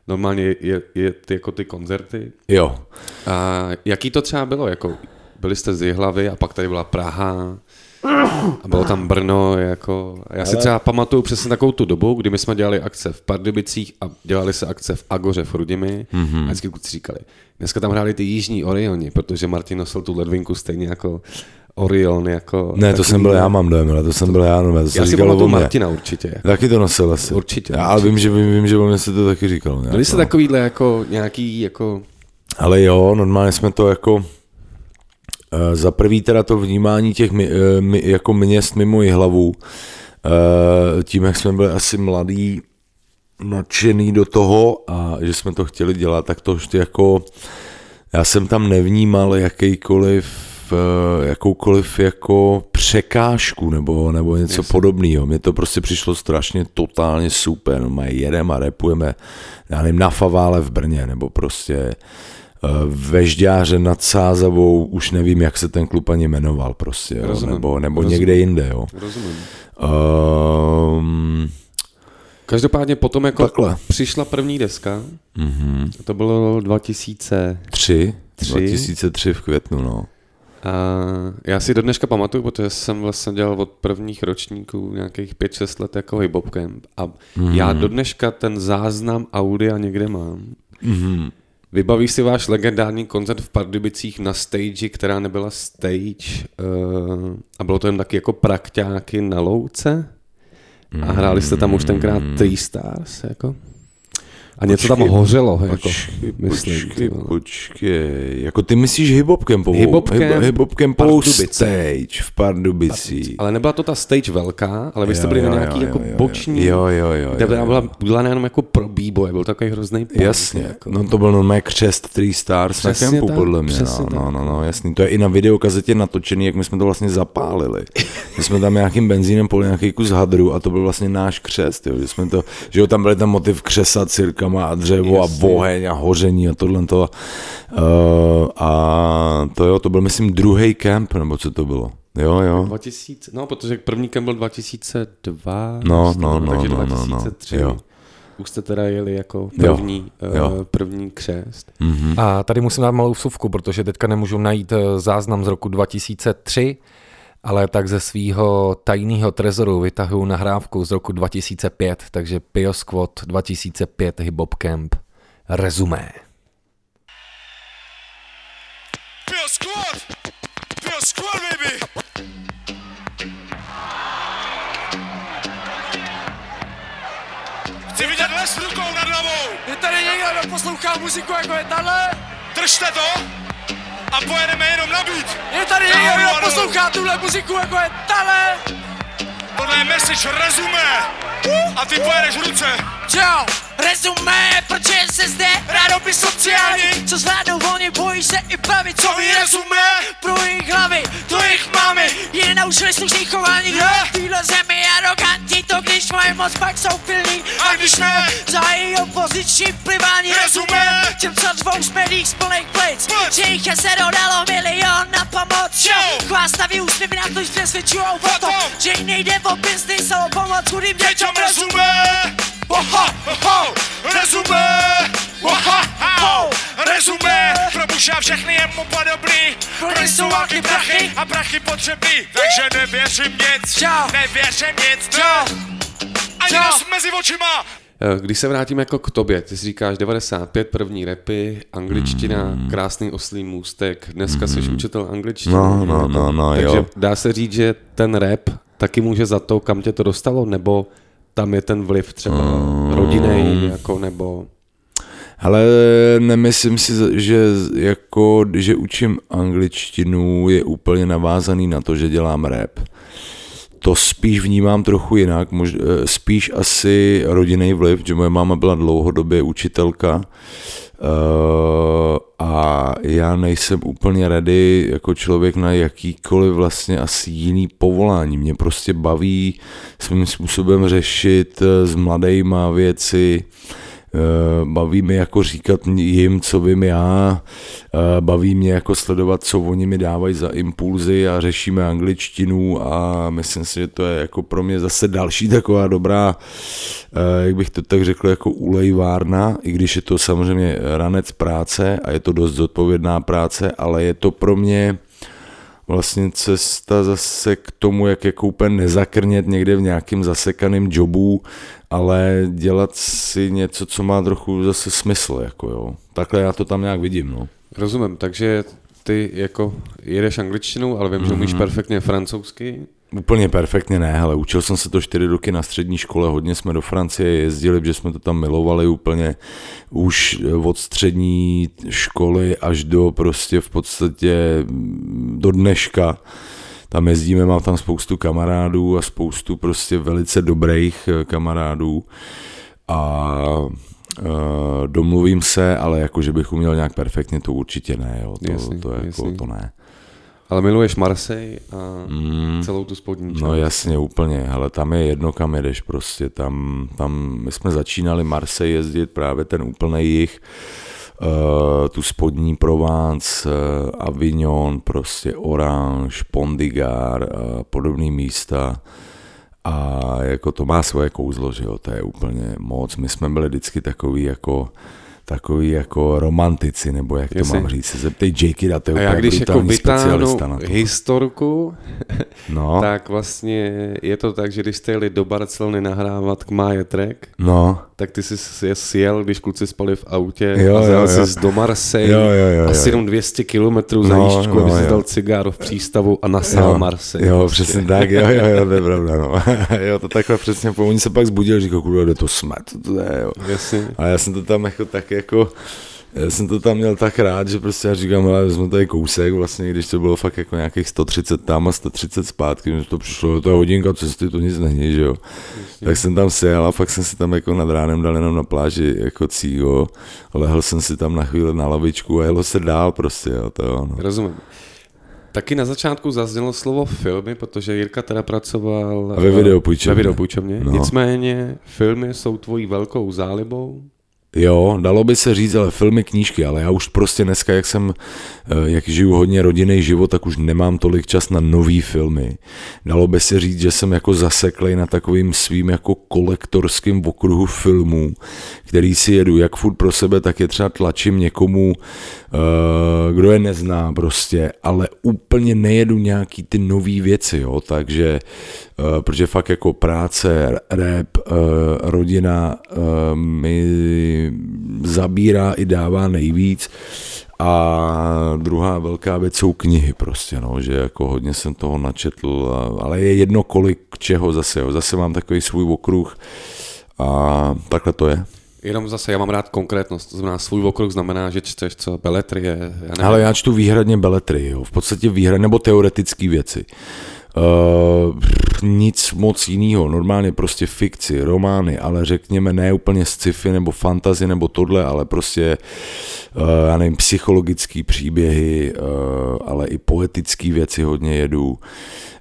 A: normálně je, je, ty, jako ty koncerty.
F: Jo.
A: A jaký to třeba bylo? Jako, byli jste z Jihlavy a pak tady byla Praha a bylo tam Brno. Jako, já si třeba pamatuju přesně takovou tu dobu, kdy my jsme dělali akce v Pardubicích a dělali se akce v Agoře v Rudimi mm-hmm. a vždycky kluci říkali, dneska tam hráli ty jižní Orioni, protože Martin nosil tu ledvinku stejně jako Orion. Jako
F: Ne, to jsem byl já, mám dojem, ale to jsem byl já, no, to se
A: Já pamatuju
F: o.
A: Martina určitě.
F: Taky to nosil asi.
A: Určitě,
F: Já, ale vím, že, vím, vím, že o mě se to taky říkalo. Nějak,
A: Byli jste
F: no.
A: takovýhle jako nějaký jako
F: Ale jo, normálně jsme to jako za prvý teda to vnímání těch eh, jako měst mimo hlavu, tím, jak jsme byli asi mladí, nadšený do toho a že jsme to chtěli dělat, tak to ještě jako, já jsem tam nevnímal jakýkoliv jakoukoliv, eh, jako překážku nebo, nebo něco
A: Jasně.
F: podobného. Mně to prostě přišlo strašně totálně super. No, jedeme a repujeme, já nevím, na Favále v Brně, nebo prostě eh, Vežďáře nad Sázavou, už nevím, jak se ten klub ani jmenoval prostě, jo,
A: Rozumím,
F: nebo, nebo
A: rozumím.
F: někde jinde, jo.
A: Rozumím.
F: Um,
A: Každopádně potom jako
F: Takhle.
A: přišla první deska, mm-hmm. to bylo 2000
F: tři,
A: Tři.
F: 2003 v květnu, no.
A: a já si do dneška pamatuju, protože jsem vlastně dělal od prvních ročníků nějakých 5-6 let jako hip camp a mm-hmm. já do dneška ten záznam audia někde mám. Mm-hmm. Vybavíš si váš legendární koncert v Pardubicích na stage, která nebyla stage uh, a bylo to jen taky jako prakťáky na louce a hráli jste tam už tenkrát Three Stars, jako? A něco tam
F: Počkej,
A: hořelo, jako,
F: Počkej,
A: myslím. ty
F: počkej,
A: vole.
F: počkej. Jako ty myslíš hip-hop campovou?
A: Hip-hop camp
F: hip-hop campovou
A: Pardubice.
F: stage v Pardubicích.
A: Ale nebyla to ta stage velká, ale vy jste
F: Jo,
A: byli na
F: jo,
A: nějaký
F: jo,
A: jako
F: jo,
A: boční,
F: Jo, jo, jo,
A: kde byla byla udělaná jenom jako pro b-boy, byl takový hrozný punk,
F: Jasně,
A: Jako.
F: no to byl normálně křest Three Stars
A: Přesně
F: na kempu,
A: tak,
F: podle mě. No, no, no, no, jasný. To je i na videokazetě natočený, jak my jsme to vlastně zapálili. My jsme tam nějakým benzínem poli nějaký kus hadru a to byl vlastně náš křest, jo, že jsme to, že jo, tam byl ten motiv křesa cirkama a dřevo
A: Jasně.
F: a oheň a hoření a tohle to. Uh, a to jo, to byl myslím druhý kemp, nebo co to bylo. Jo, jo.
A: 2000, no, protože první kem byl 2002,
F: No,
A: myslím,
F: no, no,
A: takže
F: no, no, no,
A: 2003.
F: jo.
A: Už jste teda jeli jako
F: Jo,
A: první,
F: jo.
A: uh, první křest.
G: A tady musím dát malou vsuvku, protože teďka nemůžu najít eh, záznam z roku 2003, ale tak ze svého tajného trezoru vytahuju nahrávku z roku 2005, takže Pio Squad 2005 Hip Hop Camp. Rezumé.
D: Pure squad! Pure squad, baby! Chci vidět les rukou nad hlavou!
C: Je tady někdo, kdo poslouchá muziku jako je tahle?
D: Držte to! A pojedeme jenom na beat!
C: Je tady
D: Já
C: někdo, kdo
D: hovado.
C: poslouchá tuhle muziku jako je tahle?
D: Tohle je message rezumé! A ty pojedeš ruce!
C: Čau, rezumé, proč se zde rádoby sociální, co zvládnou volně, bojí se i pravicový rezumé pro jejich hlavy, to jejich mamy, je naučili slušný chování, kdo je v téhle zemi aroganti, to když mají moc, pak jsou pilní, a když ne, opoziční plivání rezumé, těm co dvou z médiích z plných plic, že jich je se dodalo milion na pomoc,
D: Jo.
C: chvástaví úsměvy na to, že přesvědčujou o tom, že jim nejde o business, ale o pomoc chudým děťom rezumé.
D: Oha, oho, rezumé! Oha, ho, rezumé! Probušá všechny jemu podobný, pro jsou války prachy. a prachy potřebný, takže nevěřím nic, nevěřím nic, ne, ani nos mezi očima.
A: Eh, Když se vrátím jako k tobě, ty si říkáš 95, první repy, angličtina,
F: Hmm.
A: krásný oslý můstek, dneska jsi učitel angličtiny.
F: No, no, no, no,
A: Takže
F: jo.
A: dá se říct, že ten rap taky může za to, kam tě to dostalo, nebo tam je ten vliv třeba
F: Hmm.
A: rodinej, jako, nebo...
F: Ale nemyslím si, že jako, že učím angličtinu je úplně navázaný na to, že dělám rap. To spíš vnímám trochu jinak, mož, eh, spíš asi rodinný vliv, že moje máma byla dlouhodobě učitelka eh, a já nejsem úplně ready jako člověk na jakýkoliv vlastně asi jiný povolání. Mě prostě baví svým způsobem řešit eh, s mladejma věci, baví mě jako říkat jim, co vím já, eh, baví mě jako sledovat, co oni mi dávají za impulzy a řešíme angličtinu a myslím si, že to je jako pro mě zase další taková dobrá, eh, jak bych to tak řekl, jako ulejvárna, i když je to samozřejmě ranec práce a je to dost zodpovědná práce, ale je to pro mě vlastně cesta zase k tomu, jak jako úplně nezakrnět někde v nějakým zasekaným jobu, ale dělat si něco, co má trochu zase smysl, jako jo. Takhle já to tam nějak vidím, no.
A: Rozumím, takže ty jako jedeš angličtinu, ale vím, že
F: Mhm.
A: umíš perfektně francouzsky.
F: Úplně perfektně ne, ale učil jsem se to čtyři roky na střední škole, hodně jsme do Francie jezdili, že jsme to tam milovali úplně už od střední školy až do prostě v podstatě mm, do dneška. Tam jezdíme, mám tam spoustu kamarádů a spoustu prostě velice dobrých eh, kamarádů a uh, domluvím se, ale jako, že bych uměl nějak perfektně, to určitě ne, jo. To,
A: Jasný,
F: to, jako,
A: jasný.
F: to ne.
A: Ale miluješ Marseille a mm, celou tu spodní část.
F: No jasně, úplně, ale tam je jedno, kam jedeš prostě, tam, tam my jsme začínali Marseille jezdit, právě ten úplný jich, uh, tu spodní Provence, uh, Avignon, prostě Orange, Pondigar a podobné místa. A jako to má svoje kouzlo, že jo, to je úplně moc. My jsme byli vždycky takový jako takový jako romantici, nebo jak to
A: Jasně.
F: mám říct, se zeptej Jakey, to je úplně
A: když jako
F: specialista na to.
A: historku,
F: No,
A: tak vlastně je to tak, že když jste jeli do Barcelony nahrávat k Maje Track,
F: no,
A: tak ty jsi je sjel, když kluci spali v autě
F: Jo,
A: a zajel jsi do Marseille,
F: Jo, jo, jo,
A: asi jenom 200 kilometrů za
F: No,
A: aby
F: no,
A: si
F: jo.
A: dal cigáro v přístavu a nasál
F: jo,
A: Marseille.
F: jo,
A: prostě.
F: přesně tak, jo, jo, jo, to je pravda, no. jo, to takhle přesně, po oni se pak zbudili, říkal, kurva, kde to jsme, to, to je, jo.
A: Jasně.
F: A já jsem to tam jako tak jako, já jsem to tam měl tak rád, že prostě já říkám, hele, jsme tady kousek, vlastně, když to bylo fakt jako nějakých 130 tam a 130 zpátky, že to přišlo, to je hodinka cesty, to nic není, že jo. Tak jsem tam sjel a fakt jsem si tam jako nad ránem dal jenom na pláži jako cígo, lehl jsem si tam na chvíli na lavičku a jelo se dál prostě, jo, to jo, no.
A: Rozumím. Taky na začátku zaznělo slovo filmy, protože Jirka teda pracoval
F: Ve
A: eh,
F: videopůjčovně.
A: Ve videopůjčovně.
F: No.
A: Nicméně filmy jsou tvojí velkou zálibou.
F: Jo, dalo by se říct, ale filmy, knížky, ale já už prostě dneska, jak jsem, eh, jak žiju hodně rodinný život, tak už nemám tolik čas na nový filmy. Dalo by se říct, že jsem jako zaseklej na takovým svým jako kolektorským okruhu filmů, který si jedu jak furt pro sebe, tak je třeba tlačím někomu, eh, kdo je nezná prostě, ale úplně nejedu nějaký ty nový věci, jo, takže, eh, protože fakt jako práce, rap, rodina eh, mi zabírá i dává nejvíc a druhá velká věc jsou knihy prostě, no, že jako hodně jsem toho načetl, a, ale je jedno kolik čeho zase, jo. zase mám takový svůj okruh a takhle to je.
A: Jenom zase, já mám rád konkrétnost, to znamená svůj okruh znamená, že čteš co, beletrie, já nevím.
F: Ale já čtu výhradně beletry, jo. v podstatě výhradně, nebo teoretické věci. Uh, nic moc jiného, normálně prostě fikci, romány, ale řekněme ne úplně sci-fi nebo fantazy nebo tohle, ale prostě, uh, já nevím, psychologické příběhy, uh, ale i poetické věci hodně jedu,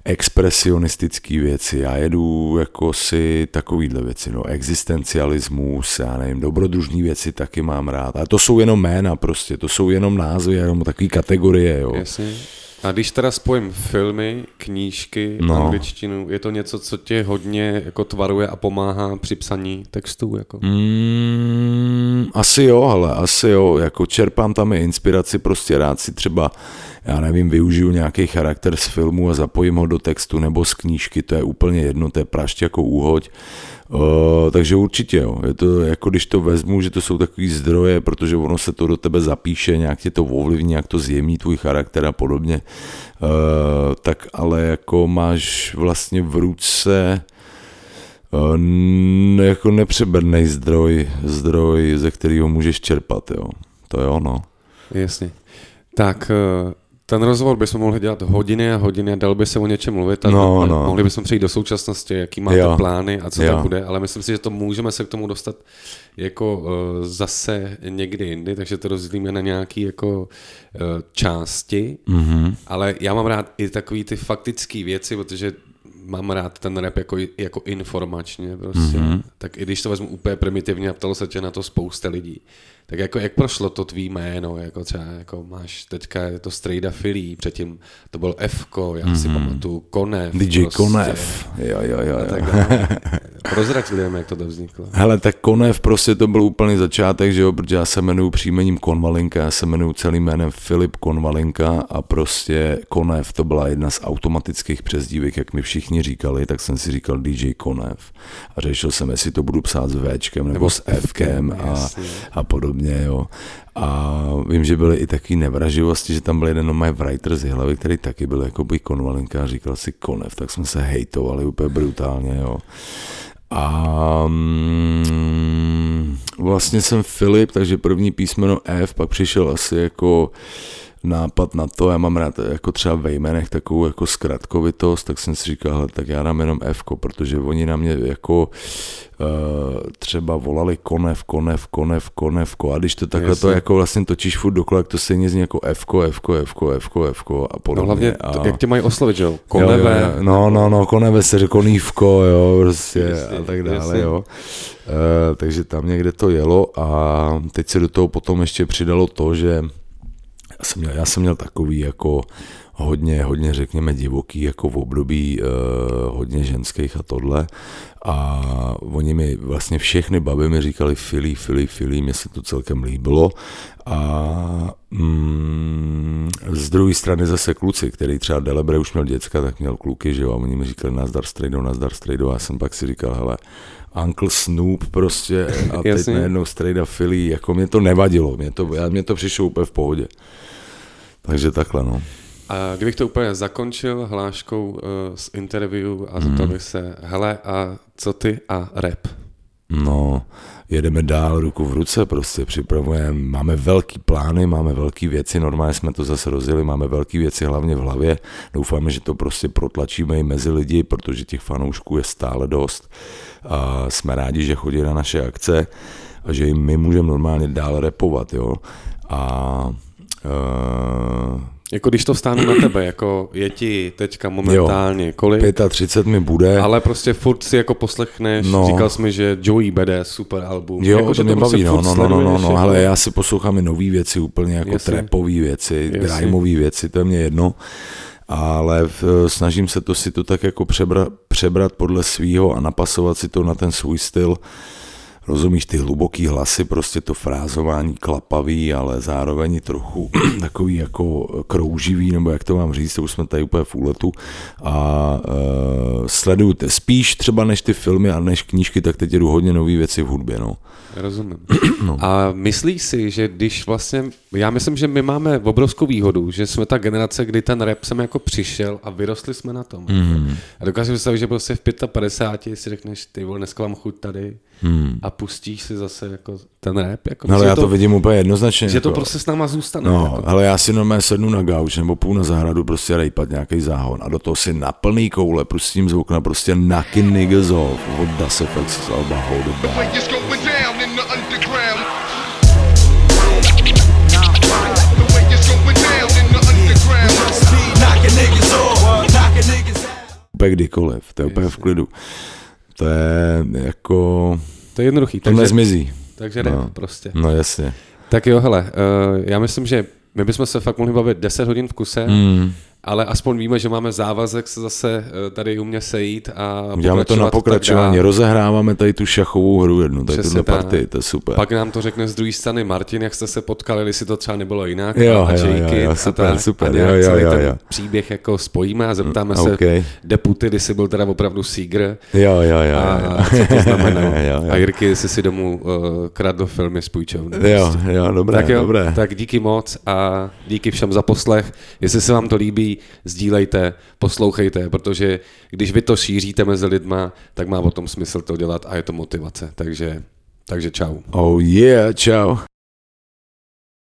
F: expresionistické věci, já jedu jako si takovýhle věci, no, existencialismus, já nevím, dobrodružní věci taky mám rád, ale to jsou jenom jména prostě, to jsou jenom názvy, jenom takové kategorie, jo.
A: Jasně. A když teda spojím filmy, knížky,
F: No.
A: angličtinu, je to něco, co tě hodně jako tvaruje a pomáhá při psaní textů? Jako?
F: Mm, asi jo, ale asi jo, jako čerpám tam i inspiraci, prostě rád si třeba, já nevím, využiju nějaký charakter z filmu a zapojím ho do textu nebo z knížky, to je úplně jedno, to je prašť jako úhoď. Uh, takže určitě jo, je to jako když to vezmu, že to jsou takový zdroje, protože ono se to do tebe zapíše, nějak tě to ovlivní, nějak to zjemní tvůj charakter a podobně, uh, tak ale jako máš vlastně v ruce uh, jako nepřeberný zdroj, zdroj, ze kterého můžeš čerpat, jo. To je ono.
A: Jasně. Tak ten rozhovor bychom mohli dělat hodiny a hodiny a dal by se o něčem mluvit a
F: No, no.
A: mohli bychom přejít do současnosti, jaký máte
F: Jo.
A: plány a co
F: Jo.
A: tam bude, ale myslím si, že to můžeme se k tomu dostat jako uh, zase někdy jindy, takže to rozdělíme na nějaké jako uh, části, mm-hmm. ale já mám rád i takový ty faktické věci, protože mám rád ten rap jako, jako informačně prostě. Mm-hmm. Tak i když to vezmu úplně primitivně a ptalo se tě na to spousta lidí, tak jako jak prošlo to tvý jméno, jako třeba jako máš teďka je to Strejda Filí, předtím to byl Fko, já si pamatuju Konev.
F: DJ
A: prostě,
F: Konev. Jo, jo, jo. Jo.
A: tak. Prozrať lidem, jak to vzniklo.
F: Hele, tak Konev prostě to byl úplný začátek, že jo, protože já se jmenuji příjmením Konvalinka, já se jmenuji celým jménem Filip Konvalinka a prostě Konev to byla jedna z automatických přezdívek, jak mi všichni říkali, tak jsem si říkal DJ Konev a řešil jsem, jestli to budu psát s Včkem nebo,
A: Nebo
F: s Fkem a, a podobně, jo. A vím, že byly i taky nevraživosti, že tam byl jeden mé writer z hlavy, který taky byl jako by konvalinka a říkal si Konev, tak jsme se hejtovali úplně brutálně, jo. A mm, vlastně jsem Filip, takže první písmeno F, pak přišel asi jako nápad na to, já mám rád jako třeba ve jménech takovou jako zkratkovitost, tak jsem si říkal, hele, tak já dám jenom F, protože oni na mě jako uh, třeba volali konev, konev, konev, konevko a když to takhle
A: Jasně.
F: to jako vlastně točíš furt dokola, to stejně zní jako F, F, F, F, F a podobně.
A: No hlavně,
F: a...
A: to, jak tě mají oslovit, že jo? Koneve.
F: jo, jo. No, no, no, koneve se řekl konívko, jo, prostě
A: Jasně,
F: a tak dále,
A: jasně.
F: jo. E, takže tam někde to jelo a teď se do toho potom ještě přidalo to, že jsem měl, já jsem měl takový jako hodně, hodně řekněme divoký jako v období eh, hodně ženských a tohle. A oni mi vlastně všechny baby mi říkali Fili, Fili, Fili, mně se to celkem líbilo. A mm, z druhé strany zase kluci, který třeba Delebre už měl děcka, tak měl kluky, že jo, a oni mi říkali nazdar strejdo, nazdar strejdo, a já jsem pak si říkal, hele, Uncle Snoop prostě a teď najednou strejda Philly, jako mě to nevadilo, mě to, já, mě to přišlo úplně v pohodě. Takže takhle, no.
A: A kdybych to úplně zakončil hláškou uh, z interview a zeptal
F: Mhm.
A: bych se, hele, a co ty a rap?
F: No, jedeme dál ruku v ruce, prostě připravujeme, máme velký plány, máme velké věci, normálně jsme to zase rozjeli, máme velké věci hlavně v hlavě, doufáme, že to prostě protlačíme i mezi lidi, protože těch fanoušků je stále dost a jsme rádi, že chodí na naše akce a že jim my můžeme normálně dál repovat, jo, a uh,
A: Jako když to stáhnu na tebe, jako je ti teďka momentálně kolik,
F: 35 mi bude,
A: ale prostě furt si jako poslechneš, no.
F: No.
A: říkal jsi mi, že Joey BD super album.
F: Jo,
A: jako,
F: to
A: že
F: mě
A: prostě
F: baví, no, no, no, no, no, no,
A: jako-
F: ale já si poslouchám i nové věci, úplně jako
A: Jasně.
F: trapové věci, grimeové věci, to je mě jedno, ale v, snažím se to si to tak jako přebrat, přebrat podle svýho a napasovat si to na ten svůj styl, rozumíš, ty hluboký hlasy, prostě to frázování klapavý, ale zároveň trochu takový jako krouživý, nebo jak to mám říct, to už jsme tady úplně v úletu a uh, sleduju te- spíš třeba než ty filmy a než knížky, tak teď jdu hodně nové věci v hudbě, no.
A: Rozumím. No. A myslíš si, že když vlastně, já myslím, že my máme obrovskou výhodu, že jsme ta generace, kdy ten rap sem jako přišel a vyrostli jsme na tom. Mm. A dokážu představit, že prostě v 55 si řekneš, ty vole, dneska mám chuť tady mm. a pustíš si zase jako ten rap. Jako,
F: No, ale já to vidím úplně jednoznačně.
A: Že to
F: jako,
A: prostě s náma zůstane.
F: No,
A: jako.
F: ale já si normálně sednu na gauč nebo půl na zahradu prostě rejpat nějaký záhon a do toho si na plný koule pustím z okna prostě Knockin' Niggas Off od Das FX z Alba Hold Úplně kdykoliv, to je úplně v klidu. To je jako,
A: To je jednoduchý.
F: to
A: Takže,
F: nezmizí.
A: takže rap
F: No.
A: prostě.
F: No jasně.
A: Tak jo, hele, uh, já myslím, že my bychom se fakt mohli bavit 10 hodin v kuse, mm. Ale aspoň víme, že máme závazek se zase eh, tady u mě sejít a
F: Děláme to na pokračování, rozehráváme tady tu šachovou hru jednu, tady tuhle partii, to je super.
A: Pak nám to řekne z druhé strany Martin, jak jste se potkali, jestli to třeba nebylo jinak.
F: Jo,
A: a
F: jo, jo, jo,
A: a
F: super,
A: tak,
F: super,
A: a
F: jo, jo, jo,
A: ten
F: jo.
A: příběh jako spojíme a zeptáme
F: Mm,
A: se
F: okay.
A: deputy, jestli byl teda opravdu Seeger.
F: Jo, jo, jo,
A: A
F: jo.
A: co to znamenalo.
F: Jo, jo.
A: A Jirky, jestli si domů uh, kradl filmy z půjčovny.
F: Jo, jo, dobré,
A: tak jo,
F: dobré.
A: tak díky moc a díky všem za poslech. Jestli se vám to líbí, sdílejte, poslouchejte, protože když vy to šíříte mezi lidma, tak má o tom smysl to dělat a je to motivace. Takže, takže čau.
F: Oh yeah, čau.